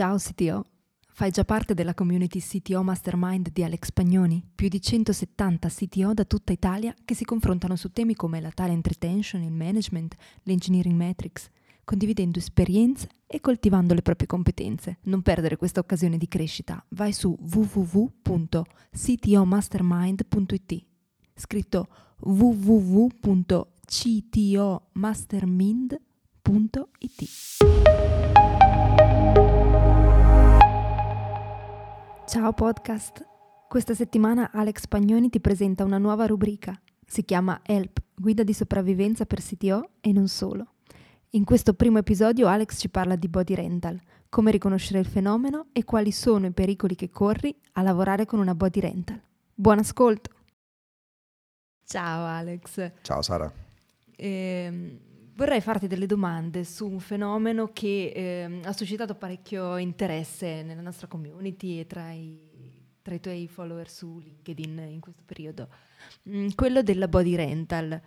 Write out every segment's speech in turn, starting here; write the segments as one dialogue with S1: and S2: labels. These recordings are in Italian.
S1: Ciao CTO, fai già parte della community CTO Mastermind di Alex Pagnoni, più di 170 CTO da tutta Italia che si confrontano su temi come la talent retention, il management, l'engineering metrics, condividendo esperienze e coltivando le proprie competenze. Non perdere questa occasione di crescita. Vai su www.ctomastermind.it, scritto www.ctomastermind.it. Ciao podcast! Questa settimana Alex Pagnoni ti presenta una nuova rubrica. Si chiama Help, guida di sopravvivenza per CTO e non solo. In questo primo episodio Alex ci parla di body rental, come riconoscere il fenomeno e quali sono i pericoli che corri a lavorare con una body rental. Buon ascolto! Ciao Alex!
S2: Ciao Sara!
S1: Eh, vorrei farti delle domande su un fenomeno che eh, ha suscitato parecchio interesse nella nostra community e tra i, tra i tuoi follower su LinkedIn in questo periodo, mm, quello della body rental.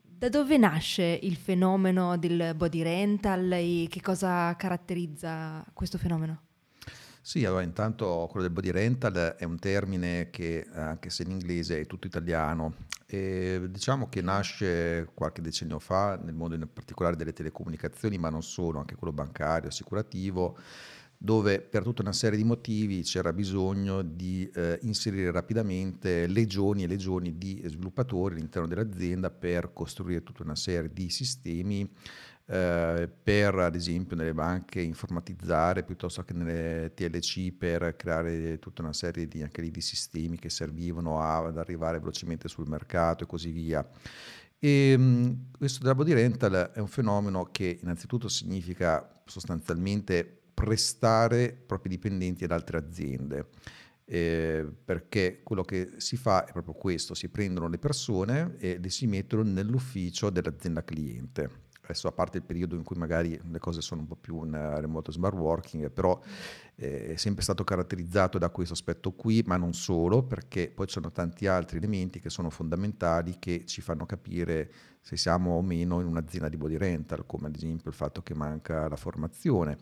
S1: Da dove nasce il fenomeno del body rental e che cosa caratterizza questo fenomeno?
S2: Sì, allora intanto quello del body rental è un termine che anche se in inglese è tutto italiano, e diciamo che nasce qualche decennio fa nel mondo in particolare delle telecomunicazioni, ma non solo, anche quello bancario, assicurativo, dove per tutta una serie di motivi c'era bisogno di eh, inserire rapidamente legioni e legioni di sviluppatori all'interno dell'azienda per costruire tutta una serie di sistemi eh, per ad esempio nelle banche informatizzare piuttosto che nelle TLC per creare tutta una serie di, anche lì, di sistemi che servivano a, ad arrivare velocemente sul mercato e così via. E, um, questo della body rental è un fenomeno che innanzitutto significa sostanzialmente prestare propri dipendenti ad altre aziende. Eh, perché quello che si fa è proprio questo, si prendono le persone e le si mettono nell'ufficio dell'azienda cliente adesso a parte il periodo in cui magari le cose sono un po' più in remoto smart working, però eh, è sempre stato caratterizzato da questo aspetto qui, ma non solo, perché poi ci sono tanti altri elementi che sono fondamentali che ci fanno capire se siamo o meno in un'azienda di body rental, come ad esempio il fatto che manca la formazione,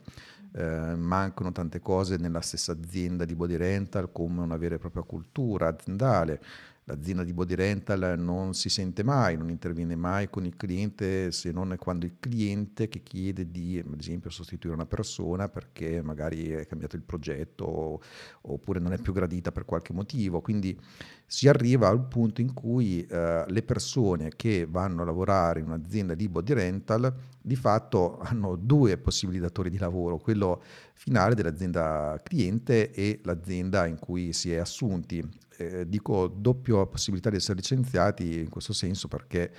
S2: eh, mancano tante cose nella stessa azienda di body rental come una vera e propria cultura aziendale, l'azienda di body rental non si sente mai, non interviene mai con il cliente se non quando il cliente che chiede di, ad esempio, sostituire una persona perché magari è cambiato il progetto oppure non è più gradita per qualche motivo. Quindi si arriva al punto in cui eh, le persone che vanno a lavorare in un'azienda di body rental di fatto hanno due possibili datori di lavoro, quello finale dell'azienda cliente e l'azienda in cui si è assunti eh, dico doppia possibilità di essere licenziati in questo senso perché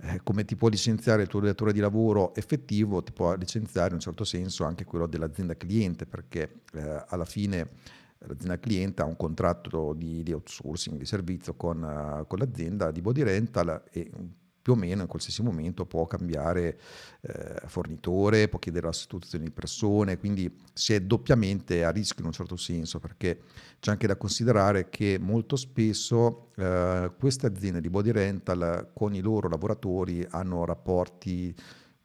S2: eh, come ti può licenziare il tuo datore di lavoro effettivo, ti può licenziare in un certo senso anche quello dell'azienda cliente perché eh, alla fine l'azienda cliente ha un contratto di, di outsourcing, di servizio con, uh, con l'azienda di body rental e più o meno in qualsiasi momento può cambiare eh, fornitore, può chiedere la sostituzione di persone, quindi si è doppiamente a rischio in un certo senso, perché c'è anche da considerare che molto spesso eh, queste aziende di body rental con i loro lavoratori hanno rapporti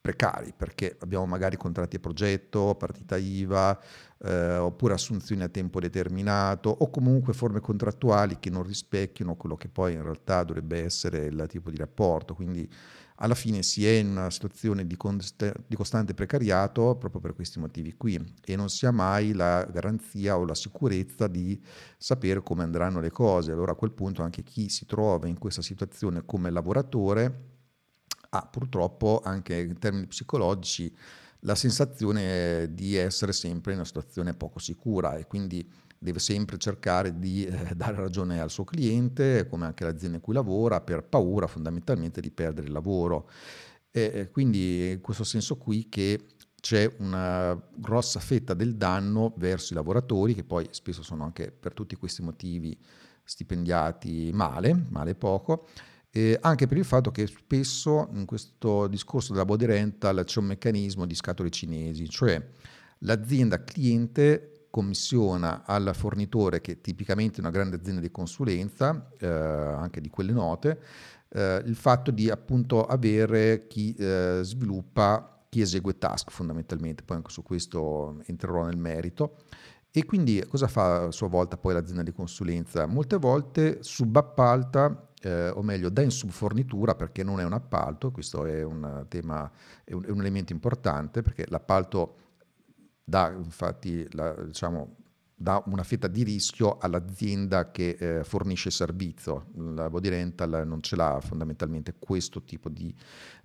S2: precari perché abbiamo magari contratti a progetto, partita IVA, eh, oppure assunzioni a tempo determinato o comunque forme contrattuali che non rispecchiano quello che poi in realtà dovrebbe essere il tipo di rapporto. Quindi alla fine si è in una situazione di, const- di costante precariato proprio per questi motivi qui e non si ha mai la garanzia o la sicurezza di sapere come andranno le cose. Allora a quel punto anche chi si trova in questa situazione come lavoratore ha purtroppo anche in termini psicologici la sensazione di essere sempre in una situazione poco sicura e quindi deve sempre cercare di eh, dare ragione al suo cliente, come anche all'azienda in cui lavora, per paura fondamentalmente di perdere il lavoro. E quindi in questo senso qui che c'è una grossa fetta del danno verso i lavoratori, che poi spesso sono anche per tutti questi motivi stipendiati male, male poco, eh, anche per il fatto che spesso in questo discorso della body rental c'è un meccanismo di scatole cinesi, cioè l'azienda cliente commissiona al fornitore, che tipicamente è una grande azienda di consulenza, eh, anche di quelle note, eh, il fatto di appunto avere chi eh, sviluppa chi esegue task fondamentalmente, poi anche su questo entrerò nel merito. E quindi cosa fa a sua volta poi l'azienda di consulenza? Molte volte subappalta, eh, o meglio dà in subfornitura perché non è un appalto, questo è un tema, è un, è un elemento importante perché l'appalto dà infatti la, diciamo, dà una fetta di rischio all'azienda che eh, fornisce il servizio. La body rental non ce l'ha fondamentalmente questo tipo di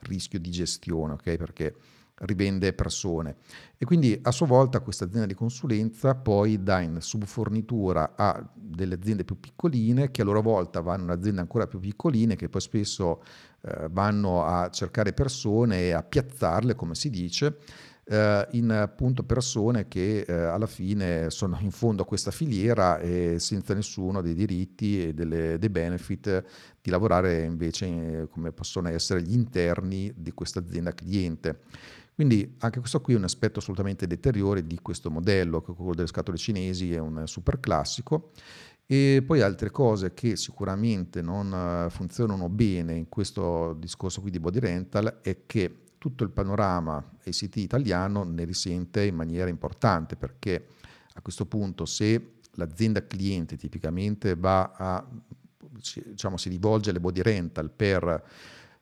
S2: rischio di gestione, okay? perché rivende persone e quindi a sua volta questa azienda di consulenza poi dà in subfornitura a delle aziende più piccoline che a loro volta vanno in aziende ancora più piccoline che poi spesso eh, vanno a cercare persone e a piazzarle come si dice eh, in appunto persone che eh, alla fine sono in fondo a questa filiera e senza nessuno dei diritti e delle, dei benefit di lavorare invece eh, come possono essere gli interni di questa azienda cliente. Quindi anche questo qui è un aspetto assolutamente deteriore di questo modello, che quello delle scatole cinesi è un super classico. E poi altre cose che sicuramente non eh, funzionano bene in questo discorso qui di body rental è che tutto il panorama ACT italiano ne risente in maniera importante perché a questo punto se l'azienda cliente tipicamente va a, diciamo, si rivolge alle body rental per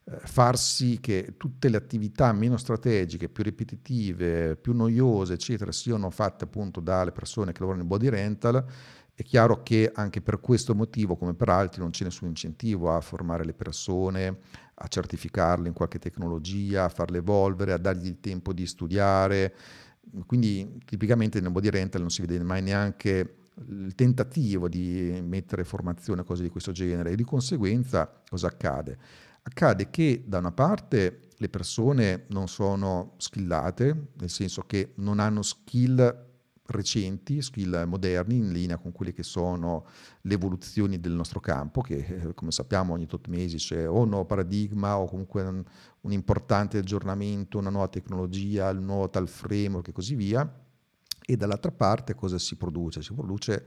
S2: far sì che tutte le attività meno strategiche, più ripetitive, più noiose, eccetera, siano fatte appunto dalle persone che lavorano in body rental, è chiaro che anche per questo motivo, come per altri, non c'è nessun incentivo a formare le persone, a certificarle in qualche tecnologia, a farle evolvere, a dargli il tempo di studiare. Quindi tipicamente nel body rental non si vede mai neanche il tentativo di mettere formazione, cose di questo genere e di conseguenza cosa accade? accade che da una parte le persone non sono skillate, nel senso che non hanno skill recenti, skill moderni in linea con quelle che sono le evoluzioni del nostro campo, che eh, come sappiamo ogni tot mesi c'è o un nuovo paradigma o comunque un, un importante aggiornamento, una nuova tecnologia, il nuovo tal framework e così via. E dall'altra parte cosa si produce? Si produce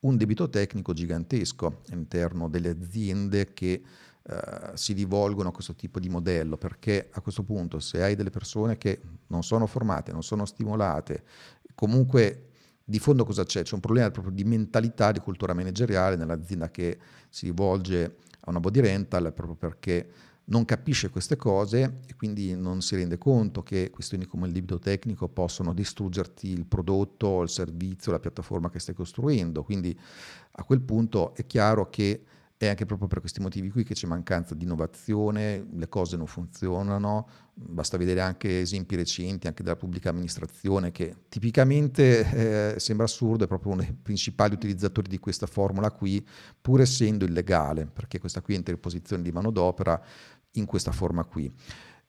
S2: un debito tecnico gigantesco all'interno delle aziende che eh, si rivolgono a questo tipo di modello, perché a questo punto se hai delle persone che non sono formate, non sono stimolate, comunque di fondo cosa c'è? C'è un problema proprio di mentalità, di cultura manageriale nell'azienda che si rivolge a una body rental proprio perché non capisce queste cose e quindi non si rende conto che questioni come il debito tecnico possono distruggerti il prodotto, il servizio, la piattaforma che stai costruendo. Quindi a quel punto è chiaro che è anche proprio per questi motivi qui che c'è mancanza di innovazione, le cose non funzionano, basta vedere anche esempi recenti anche della pubblica amministrazione che tipicamente eh, sembra assurdo, è proprio uno dei principali utilizzatori di questa formula qui, pur essendo illegale, perché questa qui è interposizione di manodopera in questa forma qui.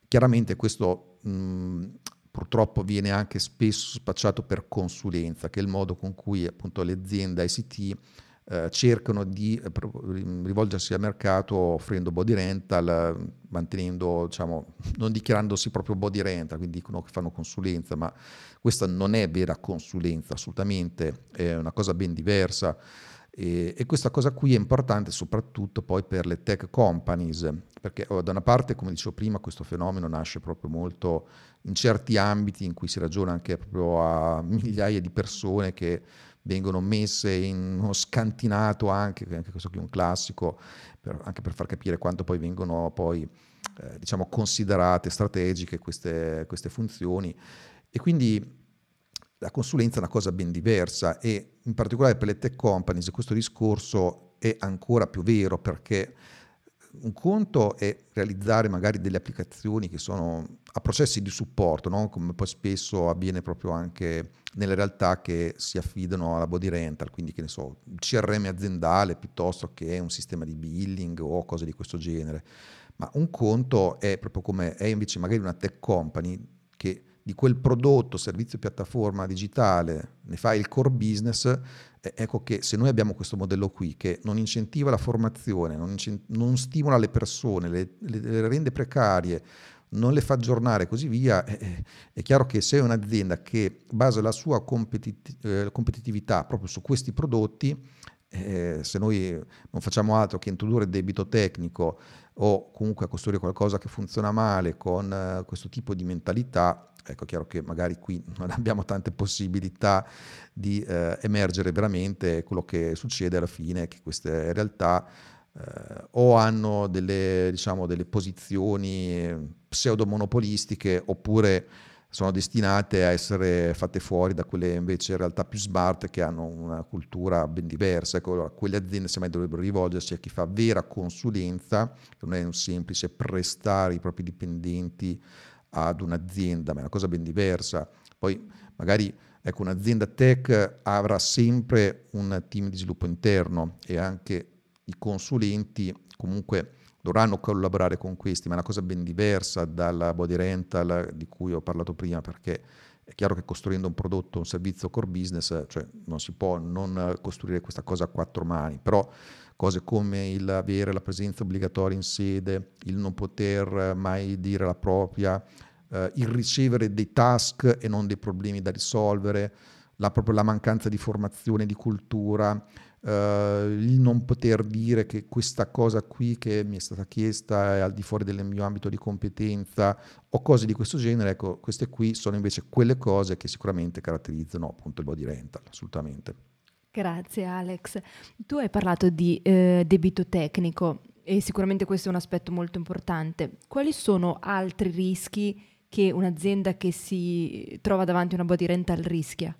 S2: Chiaramente questo mh, purtroppo viene anche spesso spacciato per consulenza, che è il modo con cui appunto le aziende ICT eh, cercano di eh, rivolgersi al mercato offrendo body rental, mantenendo, diciamo, non dichiarandosi proprio body rental, quindi dicono che fanno consulenza, ma questa non è vera consulenza, assolutamente, è una cosa ben diversa. E, e, questa cosa qui è importante soprattutto poi per le tech companies, perché oh, da una parte, come dicevo prima, questo fenomeno nasce proprio molto in certi ambiti in cui si ragiona anche proprio a migliaia di persone che vengono messe in uno scantinato anche, anche questo qui è un classico, per, anche per far capire quanto poi vengono poi, eh, diciamo, considerate strategiche queste, queste funzioni. E quindi la consulenza è una cosa ben diversa e in particolare per le tech companies questo discorso è ancora più vero perché un conto è realizzare magari delle applicazioni che sono a processi di supporto, no? come poi spesso avviene proprio anche nelle realtà che si affidano alla body rental, quindi che ne so, CRM aziendale piuttosto che un sistema di billing o cose di questo genere. Ma un conto è proprio come è invece magari una tech company che di quel prodotto, servizio, piattaforma digitale ne fa il core business, ecco che se noi abbiamo questo modello qui che non incentiva la formazione, non, incent- non stimola le persone, le, le, le rende precarie, non le fa aggiornare e così via, è, è, chiaro che se è un'azienda che basa la sua competitiv- eh, competitività proprio su questi prodotti, eh, se noi non facciamo altro che introdurre debito tecnico o comunque a costruire qualcosa che funziona male con eh, questo tipo di mentalità, ecco, è chiaro che magari qui non abbiamo tante possibilità di eh, emergere veramente, quello che succede alla fine è che queste realtà eh, o hanno delle, diciamo, delle posizioni pseudo-monopolistiche oppure sono destinate a essere fatte fuori da quelle invece realtà più smart che hanno una cultura ben diversa. Ecco, allora, quelle aziende semmai dovrebbero rivolgersi a chi fa vera consulenza, che non è un semplice prestare i propri dipendenti ad un'azienda, ma è una cosa ben diversa. Poi magari ecco, un'azienda tech avrà sempre un team di sviluppo interno e anche i consulenti comunque dovranno collaborare con questi, ma è una cosa ben diversa dalla body rental di cui ho parlato prima, perché è chiaro che costruendo un prodotto, un servizio core business, cioè non si può non costruire questa cosa a quattro mani, però cose come il avere la presenza obbligatoria in sede, il non poter mai dire la propria, eh, il ricevere dei task e non dei problemi da risolvere, la, proprio la mancanza di formazione, di cultura, Uh, il non poter dire che questa cosa qui che mi è stata chiesta è al di fuori del mio ambito di competenza o cose di questo genere, ecco, queste qui sono invece quelle cose che sicuramente caratterizzano appunto il body rental, assolutamente.
S1: Grazie Alex. Tu hai parlato di eh, debito tecnico e sicuramente questo è un aspetto molto importante. Quali sono altri rischi che un'azienda che si trova davanti a una body rental rischia?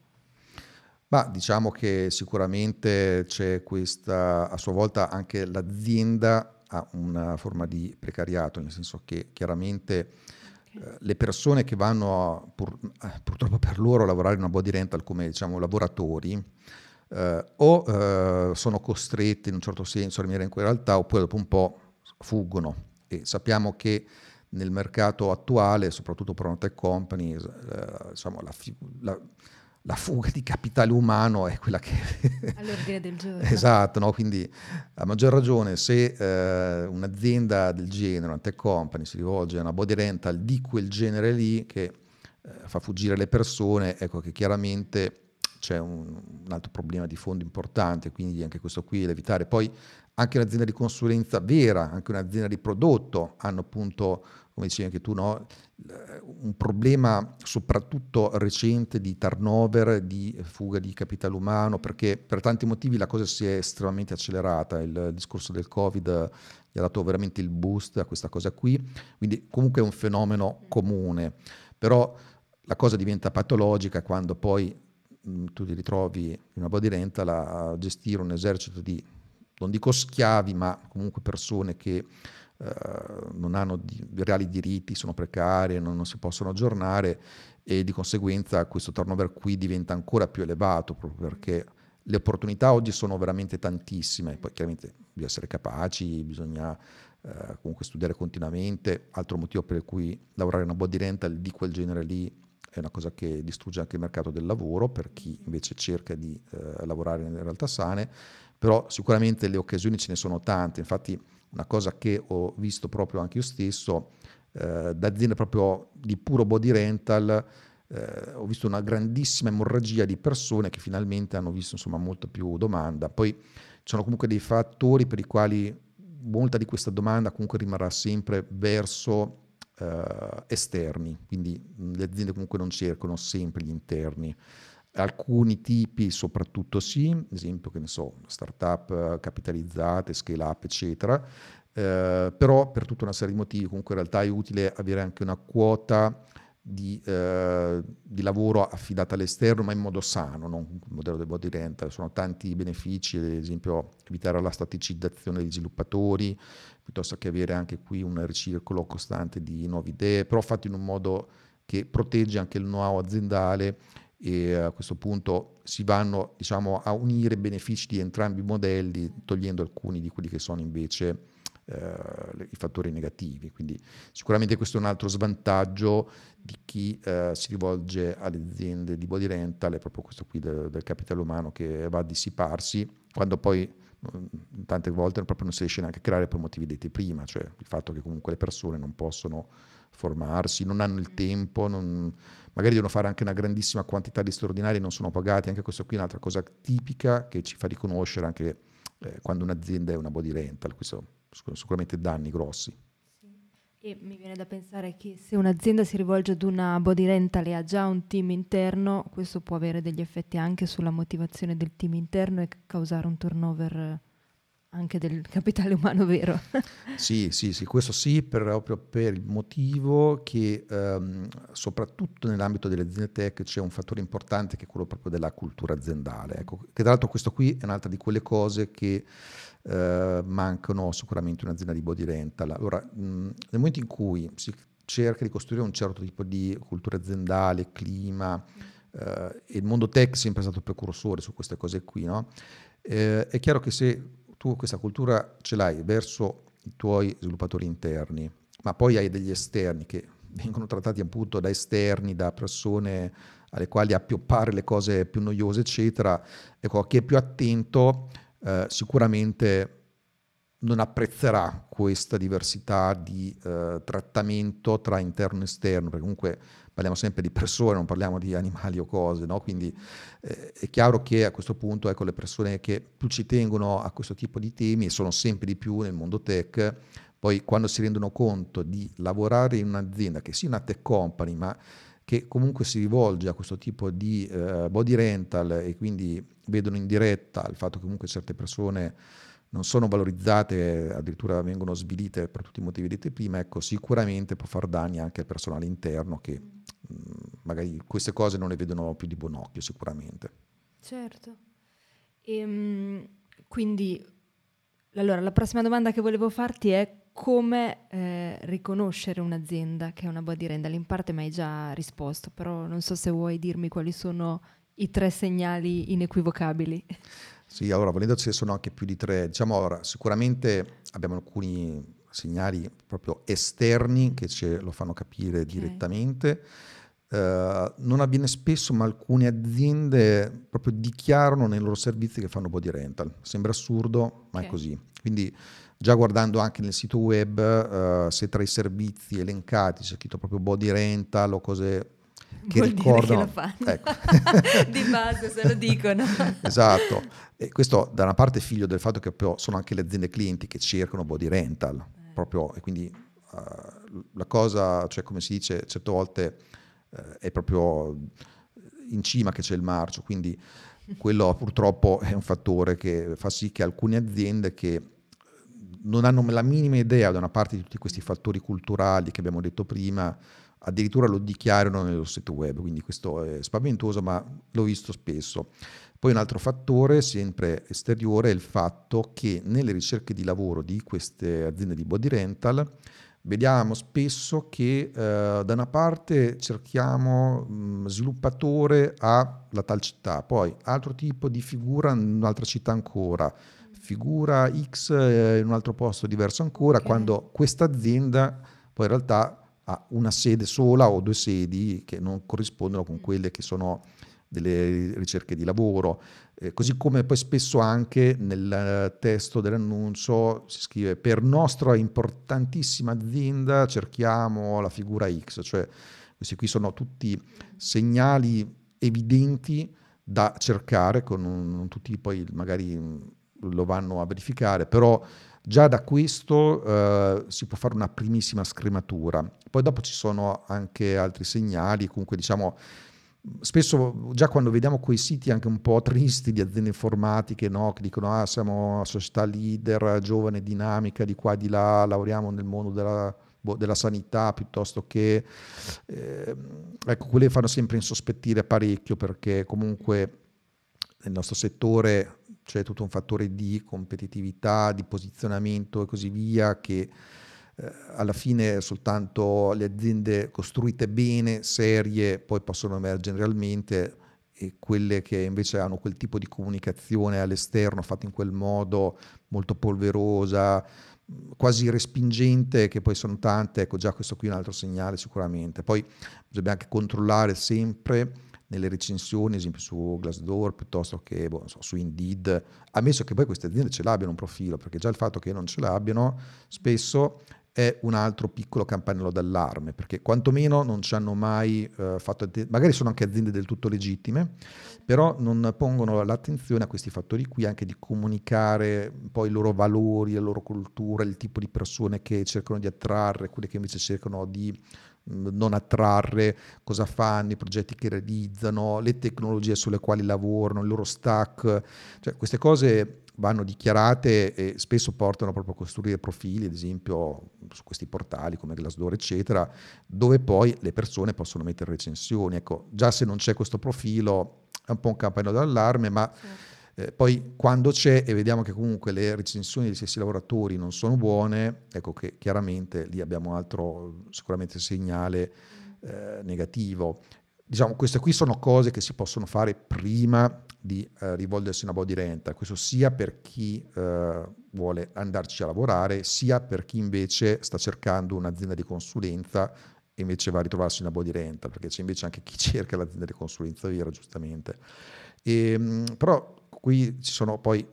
S2: Ma diciamo che sicuramente c'è questa, a sua volta anche l'azienda ha una forma di precariato, nel senso che chiaramente eh, le persone che vanno pur, eh, purtroppo per loro a lavorare in una body rental come diciamo lavoratori eh, o eh, sono costrette in un certo senso a rimanere in quella realtà oppure dopo un po' fuggono. E sappiamo che nel mercato attuale, soprattutto per una tech company, eh, diciamo, la, la la fuga di capitale umano è quella che...
S1: All'ordine del giorno.
S2: esatto, no? quindi a maggior ragione se eh, un'azienda del genere, una tech company, si rivolge a una body rental di quel genere lì che eh, fa fuggire le persone, ecco che chiaramente c'è un, un, altro problema di fondo importante, quindi anche questo qui da evitare. Poi anche un'azienda di consulenza vera, anche un'azienda di prodotto hanno appunto come dicevi anche tu, no? un problema soprattutto recente di turnover, di fuga di capitale umano, perché per tanti motivi la cosa si è estremamente accelerata, il discorso del Covid gli ha dato veramente il boost a questa cosa qui, quindi comunque è un fenomeno comune, però la cosa diventa patologica quando poi mh, tu ti ritrovi in una body rental a gestire un esercito di, non dico schiavi, ma comunque persone che eh, non hanno di, reali diritti, sono precarie, non, non, si possono aggiornare e di conseguenza questo turnover qui diventa ancora più elevato proprio perché le opportunità oggi sono veramente tantissime, poi chiaramente bisogna essere capaci, bisogna eh, comunque studiare continuamente, altro motivo per cui lavorare in una body rental di quel genere lì è una cosa che distrugge anche il mercato del lavoro per chi invece cerca di eh, lavorare in realtà sane, però sicuramente le occasioni ce ne sono tante, infatti una cosa che ho visto proprio anche io stesso, eh, da aziende proprio di puro body rental, eh, ho visto una grandissima emorragia di persone che finalmente hanno visto insomma molto più domanda. Poi ci sono comunque dei fattori per i quali molta di questa domanda comunque rimarrà sempre verso eh, esterni, quindi le aziende comunque non cercano sempre gli interni alcuni tipi soprattutto sì, ad esempio che ne so, startup capitalizzate, scale up eccetera, eh, però per tutta una serie di motivi comunque in realtà è utile avere anche una quota di, eh, di lavoro affidata all'esterno ma in modo sano, non il modello del body rental, sono tanti benefici, ad esempio evitare la staticizzazione degli sviluppatori, piuttosto che avere anche qui un ricircolo costante di nuove idee, però fatto in un modo che protegge anche il know-how aziendale e a questo punto si vanno diciamo, a unire benefici di entrambi i modelli togliendo alcuni di quelli che sono invece eh, i fattori negativi. Quindi sicuramente questo è un altro svantaggio di chi eh, si rivolge alle aziende di body rental, è proprio questo qui del, del capitale umano che va a dissiparsi quando poi mm, tante volte proprio non si riesce neanche a creare per motivi detti prima, cioè il fatto che comunque le persone non possono formarsi, non hanno il tempo, non, magari devono fare anche una grandissima quantità di straordinari e non sono pagati, anche questo qui è un'altra cosa tipica che ci fa riconoscere anche eh, quando un'azienda è una body rental, questo sono sicuramente danni grossi.
S1: E mi viene da pensare che se un'azienda si rivolge ad una body rental e ha già un team interno, questo può avere degli effetti anche sulla motivazione del team interno e causare un turnover anche del capitale umano vero.
S2: sì, sì, sì, questo sì, proprio per il motivo che ehm, soprattutto nell'ambito delle aziende tech c'è un fattore importante che è quello proprio della cultura aziendale. Ecco, che tra l'altro questo qui è un'altra di quelle cose che eh, mancano sicuramente in un'azienda di body rental. Allora, mh, nel momento in cui si cerca di costruire un certo tipo di cultura aziendale, clima, eh, e il mondo tech è sempre stato precursore su queste cose qui, no? eh, è chiaro che se tu questa cultura ce l'hai verso i tuoi sviluppatori interni, ma poi hai degli esterni che vengono trattati appunto da esterni, da persone alle quali appioppare le cose più noiose, eccetera. Ecco, chi è più attento eh, sicuramente non apprezzerà questa diversità di eh, trattamento tra interno e esterno, perché comunque parliamo sempre di persone, non parliamo di animali o cose, no? quindi eh, è chiaro che a questo punto ecco, le persone che più ci tengono a questo tipo di temi, e sono sempre di più nel mondo tech, poi quando si rendono conto di lavorare in un'azienda che sia una tech company, ma che comunque si rivolge a questo tipo di uh, body rental e quindi vedono in diretta il fatto che comunque certe persone non sono valorizzate, addirittura vengono svilite per tutti i motivi detti prima, ecco, sicuramente può far danni anche al personale interno che mh, mm, magari queste cose non le vedono più di buon occhio sicuramente.
S1: Certo. E, ehm, quindi, allora, la prossima domanda che volevo farti è come eh, riconoscere un'azienda che è una body rental. In parte mi hai già risposto, però non so se vuoi dirmi quali sono i tre segnali inequivocabili.
S2: Sì, allora volendo ce ne sono anche più di tre. Diciamo ora, sicuramente abbiamo alcuni segnali proprio esterni che ce lo fanno capire okay. direttamente. Uh, non avviene spesso, ma alcune aziende proprio dichiarano nei loro servizi che fanno body rental. Sembra assurdo, ma okay. è così. Quindi già guardando anche nel sito web, uh, se tra i servizi elencati c'è scritto proprio body rental o cose che
S1: Vuol
S2: ricordano.
S1: Che fanno. Ecco. Di base se lo dicono.
S2: esatto. E questo da una parte è figlio del fatto che sono anche le aziende clienti che cercano body rental, eh. proprio, e quindi uh, la cosa, cioè come si dice, certe volte uh, è proprio in cima che c'è il marcio, quindi quello purtroppo è un fattore che fa sì che alcune aziende che non hanno la minima idea da una parte di tutti questi fattori culturali che abbiamo detto prima, addirittura lo dichiarano nel sito web, quindi questo è spaventoso, ma l'ho visto spesso. Poi un altro fattore, sempre esteriore, è il fatto che nelle ricerche di lavoro di queste aziende di body rental vediamo spesso che eh, da una parte cerchiamo mh, sviluppatore a la tal città, poi altro tipo di figura in un'altra città ancora, figura X in un altro posto diverso ancora, okay. quando questa azienda poi in realtà ha una sede sola o due sedi che non corrispondono con quelle che sono delle ricerche di lavoro, eh, così come poi spesso anche nel testo dell'annuncio si scrive per nostra importantissima azienda cerchiamo la figura X, cioè questi qui sono tutti segnali evidenti da cercare, con un, tutti poi magari lo vanno a verificare, però Già da questo eh, si può fare una primissima scrematura. Poi dopo ci sono anche altri segnali, comunque diciamo spesso già quando vediamo quei siti anche un po' tristi di aziende informatiche no? che dicono ah siamo una società leader, giovane, dinamica, di qua e di là, lavoriamo nel mondo della, boh, della sanità piuttosto che... Eh, ecco, quelle fanno sempre insospettire parecchio perché comunque nel nostro settore c'è tutto un fattore di competitività, di posizionamento e così via che eh, alla fine soltanto le aziende costruite bene, serie, poi possono emergere realmente e quelle che invece hanno quel tipo di comunicazione all'esterno fatta in quel modo molto polverosa, quasi respingente, che poi sono tante, ecco già questo qui è un altro segnale sicuramente. Poi bisogna anche controllare sempre nelle recensioni, ad esempio su Glassdoor piuttosto che boh, so, su Indeed, ammesso che poi queste aziende ce l'abbiano un profilo, perché già il fatto che non ce l'abbiano spesso è un altro piccolo campanello d'allarme, perché quantomeno non ci hanno mai eh, fatto, magari sono anche aziende del tutto legittime, però non pongono l'attenzione a questi fattori qui, anche di comunicare poi i loro valori, la loro cultura, il tipo di persone che cercano di attrarre, quelle che invece cercano di non attrarre, cosa fanno, i progetti che realizzano, le tecnologie sulle quali lavorano, il loro stack, cioè queste cose vanno dichiarate e spesso portano proprio a costruire profili, ad esempio su questi portali come Glassdoor, eccetera, dove poi le persone possono mettere recensioni. Ecco, già se non c'è questo profilo è un po' un campanello d'allarme, ma certo. Eh, poi quando c'è e vediamo che comunque le recensioni degli stessi lavoratori non sono buone, ecco che chiaramente lì abbiamo altro sicuramente segnale eh, negativo. Diciamo, queste qui sono cose che si possono fare prima di eh, rivolgersi a una body rental, questo sia per chi eh, vuole andarci a lavorare, sia per chi invece sta cercando un'azienda di consulenza e invece va a ritrovarsi una body rental, perché c'è invece anche chi cerca l'azienda di consulenza vera, giustamente. E, ehm, però qui ci sono poi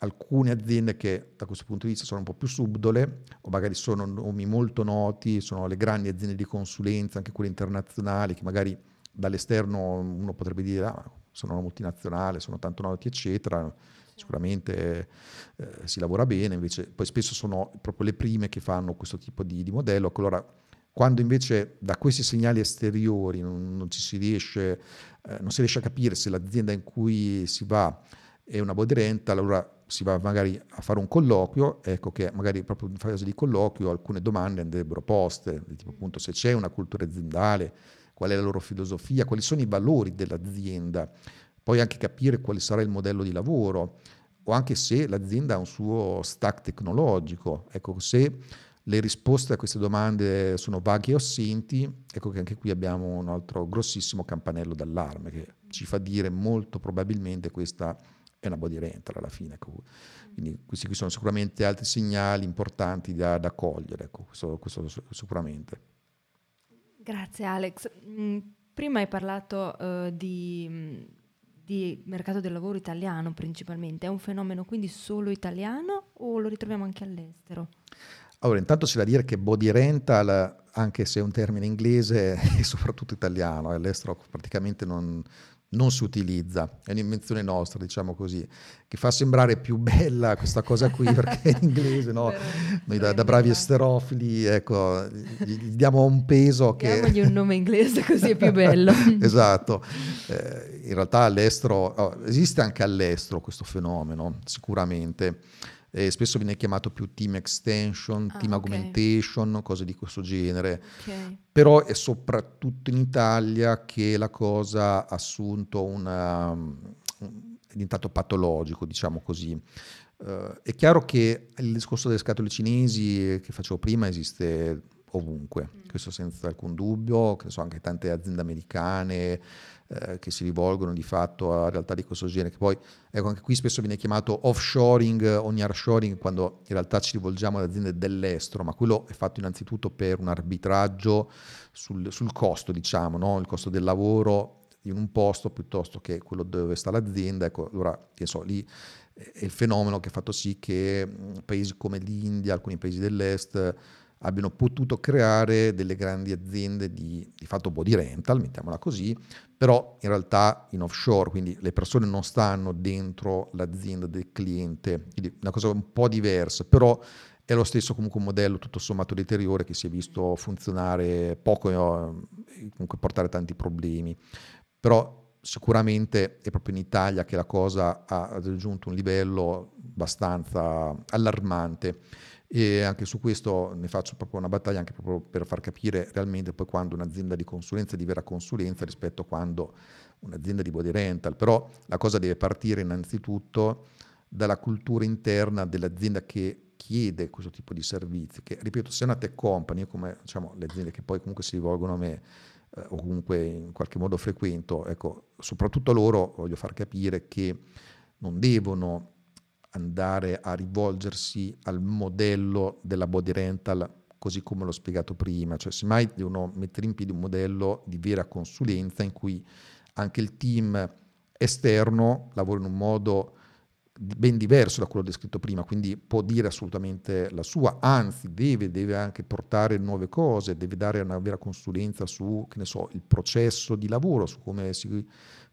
S2: alcune aziende che da questo punto di vista sono un po' più subdole o magari sono nomi molto noti, sono le grandi aziende di consulenza, anche quelle internazionali, che magari dall'esterno uno potrebbe dire ah, sono una multinazionale, sono tanto noti, eccetera, sicuramente eh, si lavora bene, invece poi spesso sono proprio le prime che fanno questo tipo di, di modello. Allora, quando invece da questi segnali esteriori non, non si riesce, eh, non si riesce a capire se l'azienda in cui si va è una body rental, allora si va magari a fare un colloquio, ecco che magari proprio in fase di colloquio alcune domande andrebbero poste, tipo appunto se c'è una cultura aziendale, qual è la loro filosofia, quali sono i valori dell'azienda, poi anche capire quale sarà il modello di lavoro o anche se l'azienda ha un suo stack tecnologico. Ecco, se le risposte a queste domande sono vaghe o assenti, ecco che anche qui abbiamo un altro grossissimo campanello d'allarme che ci fa dire molto probabilmente questa è una body rental alla fine. Ecco. Quindi questi qui sono sicuramente altri segnali importanti da, da cogliere, ecco, questo, questo sicuramente.
S1: Grazie Alex. Mm, prima hai parlato uh, di, di, mercato del lavoro italiano principalmente, è un fenomeno quindi solo italiano o lo ritroviamo anche all'estero?
S2: Allora, intanto c'è da dire che body rental, anche se è un termine inglese, è soprattutto italiano, all'estero praticamente non, non si utilizza, è un'invenzione nostra, diciamo così, che fa sembrare più bella questa cosa qui perché in inglese, no? Noi da, da bravi esterofili, ecco, gli, gli, diamo un peso che...
S1: Diamogli un nome inglese così è più bello.
S2: esatto. Eh, in realtà all'estero, oh, esiste anche all'estero questo fenomeno, sicuramente eh, spesso viene chiamato più team extension, ah, team okay. augmentation, cose di questo genere. Okay. Però è soprattutto in Italia che la cosa ha assunto una, è diventato patologico, diciamo così. Uh, è chiaro che il discorso delle scatole cinesi che facevo prima esiste ovunque, mm. questo senza alcun dubbio, che so, anche tante aziende americane, eh, che si rivolgono di fatto a realtà di questo genere, che poi ecco, anche qui spesso viene chiamato offshoring o nearshoring quando in realtà ci rivolgiamo ad aziende dell'estero, ma quello è fatto innanzitutto per un arbitraggio sul, sul costo, diciamo, no? il costo del lavoro in un posto piuttosto che quello dove sta l'azienda, ecco, allora so, lì è il fenomeno che ha fatto sì che paesi come l'India, alcuni paesi dell'est, abbiano potuto creare delle grandi aziende di, di fatto body rental, mettiamola così, però in realtà in offshore, quindi le persone non stanno dentro l'azienda del cliente, quindi una cosa un po' diversa, però è lo stesso comunque un modello tutto sommato deteriore che si è visto funzionare poco e comunque portare tanti problemi. Però sicuramente è proprio in Italia che la cosa ha raggiunto un livello abbastanza allarmante e anche su questo ne faccio proprio una battaglia anche proprio per far capire realmente poi quando un'azienda di consulenza è di vera consulenza rispetto a quando un'azienda di body rental, però la cosa deve partire innanzitutto dalla cultura interna dell'azienda che chiede questo tipo di servizi, che ripeto, se una tech company, come diciamo, le aziende che poi comunque si rivolgono a me eh, o comunque in qualche modo frequento, ecco, soprattutto loro voglio far capire che non devono andare a rivolgersi al modello della body rental così come l'ho spiegato prima, cioè semmai devono mettere in piedi un modello di vera consulenza in cui anche il team esterno lavora in un modo ben diverso da quello descritto prima, quindi può dire assolutamente la sua, anzi deve, deve anche portare nuove cose, deve dare una vera consulenza su, che ne so, il processo di lavoro, su come si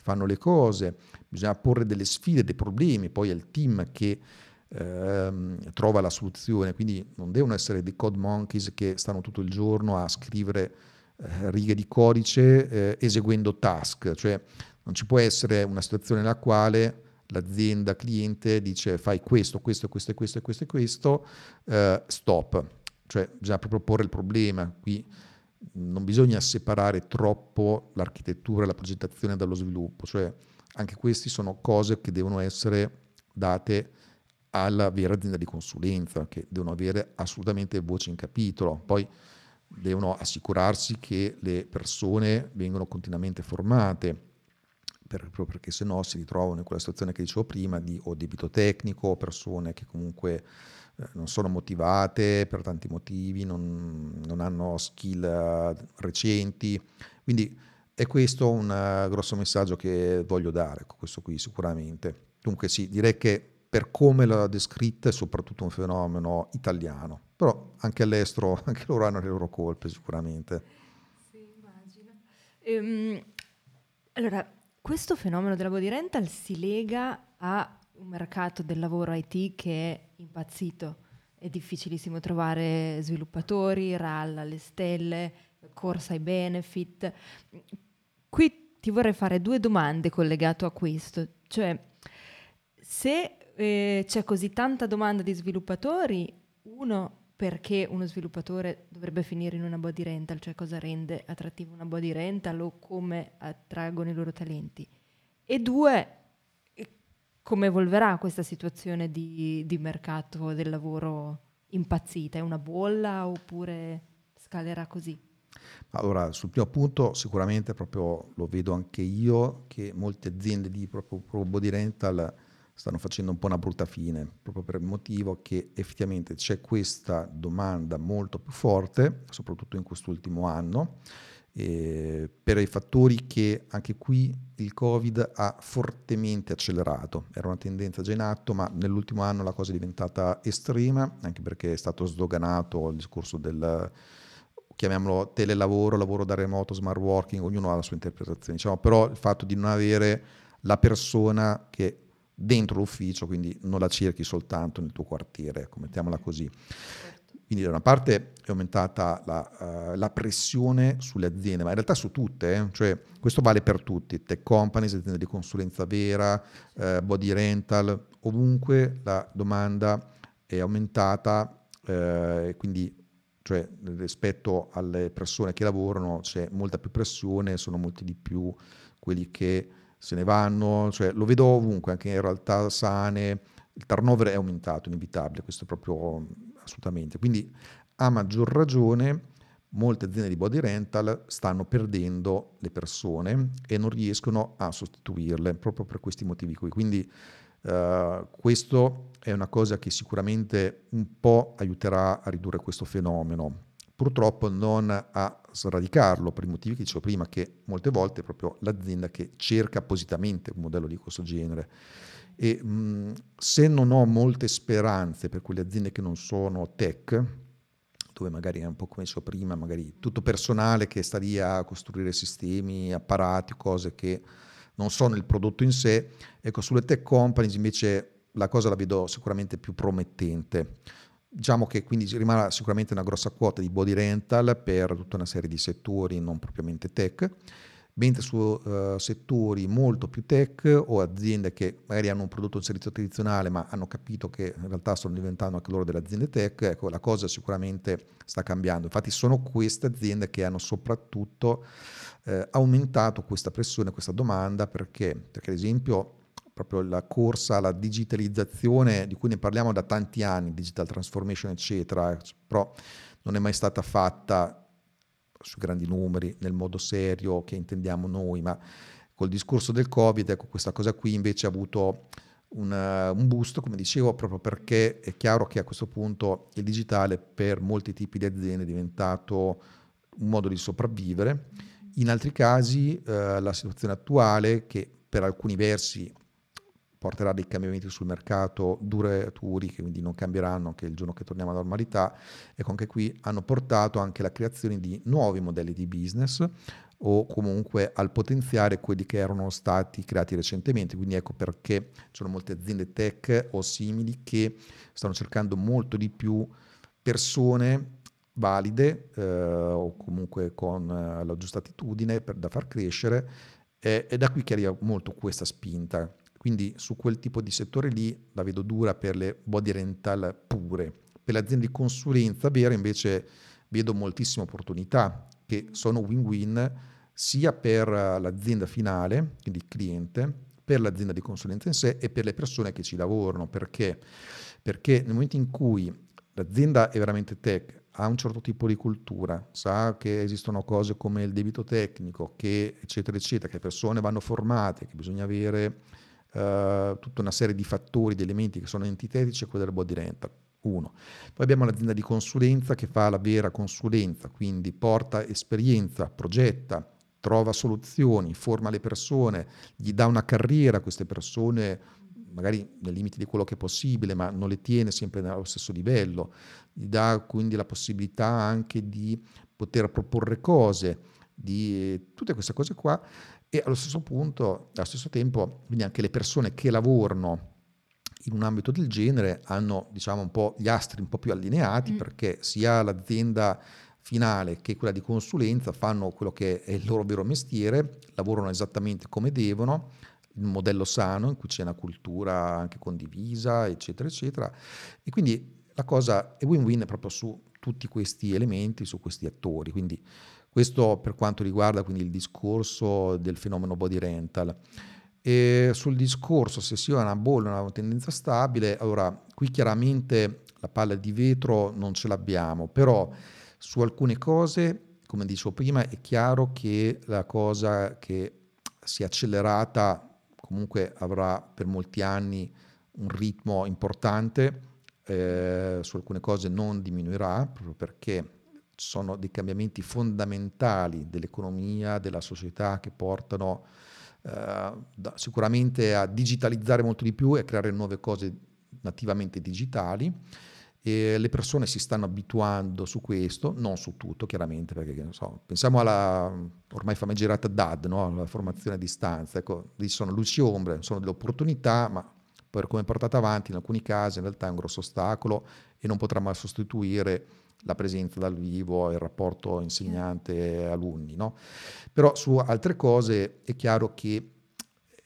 S2: fanno le cose, bisogna porre delle sfide, dei problemi, poi è il team che ehm, trova la soluzione, quindi non devono essere dei code monkeys che stanno tutto il giorno a scrivere eh, righe di codice eh, eseguendo task, cioè non ci può essere una situazione nella quale l'azienda cliente dice fai questo, questo, questo, questo, questo, questo, eh, stop. Cioè bisogna proprio porre il problema. Qui non bisogna separare troppo l'architettura e la progettazione dallo sviluppo, cioè anche queste sono cose che devono essere date alla vera azienda di consulenza, che devono avere assolutamente voce in capitolo. Poi devono assicurarsi che le persone vengono continuamente formate, proprio perché se no si ritrovano in quella situazione che dicevo prima di o debito tecnico, o persone che comunque non sono motivate per tanti motivi, non, non hanno skill uh, recenti. Quindi è questo un uh, grosso messaggio che voglio dare, questo qui sicuramente. Dunque sì, direi che per come l'ha descritta è soprattutto un fenomeno italiano, però anche all'estero, anche loro hanno le loro colpe sicuramente.
S1: Sì, immagino. Ehm, allora, questo fenomeno della body rental si lega a un mercato del lavoro IT che è impazzito. È difficilissimo trovare sviluppatori, RAL alle stelle, corsa ai benefit. Qui ti vorrei fare due domande collegate a questo, cioè se eh, c'è così tanta domanda di sviluppatori, uno perché uno sviluppatore dovrebbe finire in una body rental, cioè cosa rende attrattiva una body rental o come attraggono i loro talenti. E due, come evolverà questa situazione di, di mercato del lavoro impazzita? È una bolla oppure scalerà così?
S2: Allora, sul primo punto sicuramente proprio lo vedo anche io che molte aziende di proprio, proprio body rental stanno facendo un po' una brutta fine, proprio per il motivo che effettivamente c'è questa domanda molto più forte, soprattutto in quest'ultimo anno, eh, per i fattori che anche qui il Covid ha fortemente accelerato. Era una tendenza già in atto, ma nell'ultimo anno la cosa è diventata estrema, anche perché è stato sdoganato il discorso del chiamiamolo telelavoro, lavoro da remoto, smart working, ognuno ha la sua interpretazione, diciamo, però il fatto di non avere la persona che dentro l'ufficio, quindi non la cerchi soltanto nel tuo quartiere, ecco, mettiamola così. Quindi da una parte è aumentata la, uh, la, pressione sulle aziende, ma in realtà su tutte, eh? cioè questo vale per tutti, tech companies, aziende di consulenza vera, uh, body rental, ovunque la domanda è aumentata, uh, quindi cioè, rispetto alle persone che lavorano c'è molta più pressione, sono molti di più quelli che se ne vanno, cioè, lo vedo ovunque, anche in realtà sane, il turnover è aumentato, inevitabile, questo proprio assolutamente. Quindi a maggior ragione molte aziende di body rental stanno perdendo le persone e non riescono a sostituirle proprio per questi motivi qui. Quindi uh, questo è una cosa che sicuramente un po' aiuterà a ridurre questo fenomeno purtroppo non a sradicarlo per i motivi che dicevo prima, che molte volte è proprio l'azienda che cerca appositamente un modello di questo genere. E mh, se non ho molte speranze per quelle aziende che non sono tech, dove magari è un po' come dicevo prima, magari tutto personale che sta lì a costruire sistemi, apparati, cose che non sono il prodotto in sé, ecco sulle tech companies invece la cosa la vedo sicuramente più promettente. Diciamo che quindi rimarrà sicuramente una grossa quota di body rental per tutta una serie di settori non propriamente tech, mentre su uh, settori molto più tech o aziende che magari hanno un prodotto un servizio tradizionale ma hanno capito che in realtà stanno diventando anche loro delle aziende tech, ecco la cosa sicuramente sta cambiando. Infatti sono queste aziende che hanno soprattutto eh, aumentato questa pressione, questa domanda perché, perché ad esempio proprio la corsa alla digitalizzazione di cui ne parliamo da tanti anni, digital transformation eccetera, però non è mai stata fatta sui grandi numeri, nel modo serio che intendiamo noi, ma col discorso del Covid, ecco, questa cosa qui invece ha avuto un, un boost, come dicevo, proprio perché è chiaro che a questo punto il digitale per molti tipi di aziende è diventato un modo di sopravvivere. In altri casi eh, la situazione attuale, che per alcuni versi porterà dei cambiamenti sul mercato duraturi, che quindi non cambieranno anche il giorno che torniamo alla normalità, ecco anche qui hanno portato anche la creazione di nuovi modelli di business o comunque al potenziare quelli che erano stati creati recentemente. Quindi ecco perché ci sono molte aziende tech o simili che stanno cercando molto di più persone valide eh, o comunque con eh, la giusta attitudine per, da far crescere e, e da qui che arriva molto questa spinta. Quindi su quel tipo di settore lì la vedo dura per le body rental pure. Per le aziende di consulenza vera invece vedo moltissime opportunità che sono win-win sia per l'azienda finale, quindi il cliente, per l'azienda di consulenza in sé e per le persone che ci lavorano. Perché? Perché nel momento in cui l'azienda è veramente tech, ha un certo tipo di cultura, sa che esistono cose come il debito tecnico, che eccetera eccetera, che le persone vanno formate, che bisogna avere uh, tutta una serie di fattori, di elementi che sono entitetici e quello del body rental. Uno. Poi abbiamo l'azienda di consulenza che fa la vera consulenza, quindi porta esperienza, progetta, trova soluzioni, forma le persone, gli dà una carriera a queste persone magari nei limiti di quello che è possibile, ma non le tiene sempre allo stesso livello, gli dà quindi la possibilità anche di poter proporre cose, di tutte queste cose qua e allo stesso punto, allo stesso tempo, quindi anche le persone che lavorano in un ambito del genere hanno diciamo un po' gli astri un po' più allineati mm. perché sia l'azienda finale che quella di consulenza fanno quello che è il loro vero mestiere, lavorano esattamente come devono, un modello sano in cui c'è una cultura anche condivisa, eccetera, eccetera. E quindi la cosa è win-win proprio su tutti questi elementi, su questi attori. Quindi questo per quanto riguarda quindi il discorso del fenomeno body rental. E sul discorso se sia una bolla o una tendenza stabile, allora qui chiaramente la palla di vetro non ce l'abbiamo, però su alcune cose, come dicevo prima, è chiaro che la cosa che si è accelerata comunque avrà per molti anni un ritmo importante, eh, su alcune cose non diminuirà, proprio perché sono dei cambiamenti fondamentali dell'economia, della società che portano eh, sicuramente a digitalizzare molto di più e a creare nuove cose nativamente digitali e le persone si stanno abituando su questo, non su tutto chiaramente, perché so, pensiamo alla ormai famigerata DAD, no? la formazione a distanza, ecco, lì sono luci e ombre, sono delle opportunità, ma per come portata avanti in alcuni casi in realtà è un grosso ostacolo e non potrà mai sostituire la presenza dal vivo il rapporto insegnante-alunni. No? Però su altre cose è chiaro che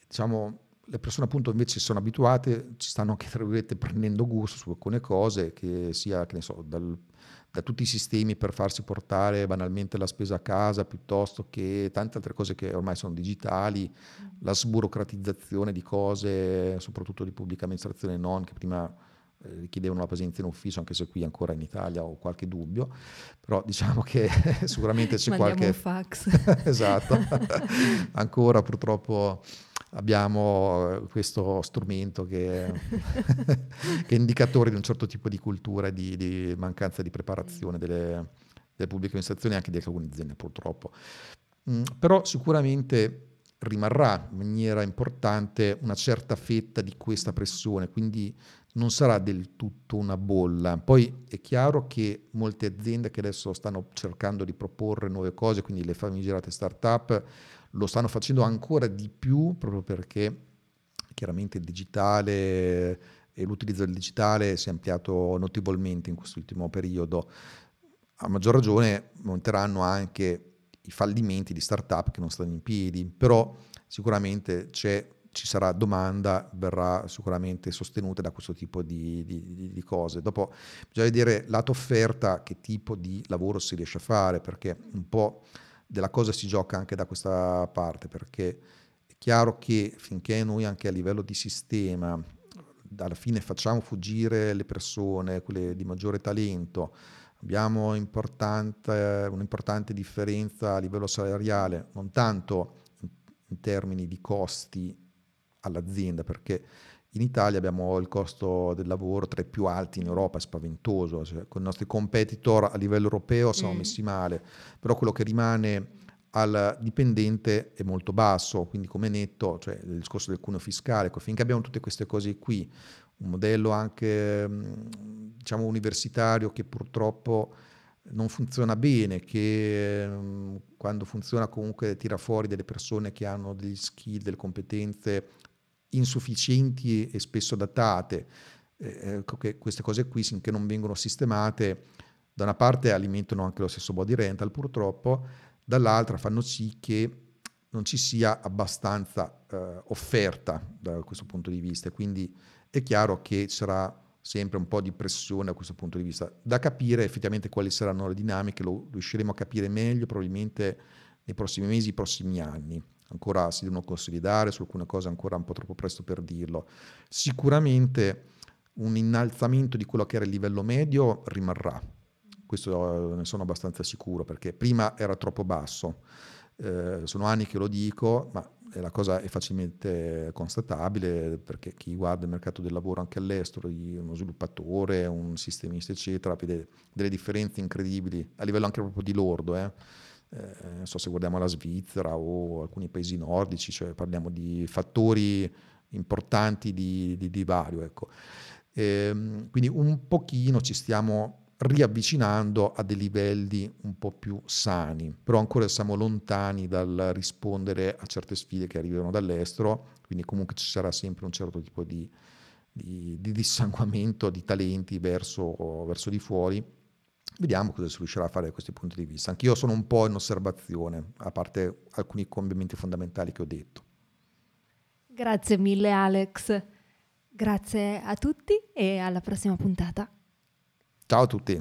S2: diciamo, le persone appunto invece sono abituate, ci stanno anche tra virgolette prendendo gusto su alcune cose, che sia, che ne so, dal, da tutti i sistemi per farsi portare banalmente la spesa a casa, piuttosto che tante altre cose che ormai sono digitali, la sburocratizzazione di cose, soprattutto di pubblica amministrazione non, che prima richiedevano la presenza in ufficio, anche se qui ancora in Italia ho qualche dubbio, però diciamo che sicuramente c'è qualche...
S1: un fax.
S2: esatto, ancora purtroppo abbiamo eh, questo strumento che, che, è indicatore di un certo tipo di cultura e di, di, mancanza di preparazione delle, delle pubbliche amministrazioni e anche di alcune aziende purtroppo. Mm, però sicuramente rimarrà in maniera importante una certa fetta di questa pressione, quindi non sarà del tutto una bolla. Poi è chiaro che molte aziende che adesso stanno cercando di proporre nuove cose, quindi le famigerate start-up, lo stanno facendo ancora di più proprio perché chiaramente il digitale e l'utilizzo del digitale si è ampliato notevolmente in quest'ultimo periodo. A maggior ragione monteranno anche i fallimenti di start-up che non stanno in piedi, però sicuramente c'è ci sarà domanda, verrà sicuramente sostenuta da questo tipo di, di, di, cose. Dopo bisogna vedere lato offerta che tipo di lavoro si riesce a fare, perché un po' della cosa si gioca anche da questa parte, perché è chiaro che finché noi anche a livello di sistema alla fine facciamo fuggire le persone, quelle di maggiore talento, abbiamo un'importante differenza a livello salariale, non tanto in termini di costi all'azienda, perché in Italia abbiamo il costo del lavoro tra i più alti in Europa, è spaventoso, cioè, con i nostri competitor a livello europeo siamo mm. messi male, però quello che rimane al dipendente è molto basso, quindi come netto, cioè il discorso del cuneo fiscale, finché abbiamo tutte queste cose qui, un modello anche diciamo universitario che purtroppo non funziona bene, che quando funziona comunque tira fuori delle persone che hanno degli skill, delle competenze insufficienti e spesso datate, eh, ecco che queste cose qui finché non vengono sistemate da una parte alimentano anche lo stesso body rental purtroppo, dall'altra fanno sì che non ci sia abbastanza eh, offerta da questo punto di vista. Quindi è chiaro che sarà sempre un po' di pressione da questo punto di vista. Da capire effettivamente quali saranno le dinamiche, lo riusciremo a capire meglio probabilmente nei prossimi mesi, nei prossimi anni. Ancora si devono consolidare su alcune cose, ancora un po' troppo presto per dirlo. Sicuramente un innalzamento di quello che era il livello medio rimarrà, questo ne sono abbastanza sicuro perché prima era troppo basso. Eh, sono anni che lo dico, ma la cosa è facilmente constatabile perché chi guarda il mercato del lavoro anche all'estero, uno sviluppatore, un sistemista, eccetera, vede delle differenze incredibili a livello anche proprio di lordo. Eh. Eh, non so se guardiamo la Svizzera o alcuni paesi nordici, cioè parliamo di fattori importanti di, di divario. Ecco. Eh, quindi un pochino ci stiamo riavvicinando a dei livelli un po' più sani, però ancora siamo lontani dal rispondere a certe sfide che arrivano dall'estero, quindi comunque ci sarà sempre un certo tipo di, di, di dissanguamento di talenti verso, verso, di fuori. Vediamo cosa si riuscirà a fare da questi punti di vista. Anch'io sono un po' in osservazione, a parte alcuni cambiamenti fondamentali che ho detto.
S1: Grazie mille Alex, grazie a tutti e alla prossima puntata.
S2: Ciao a tutti.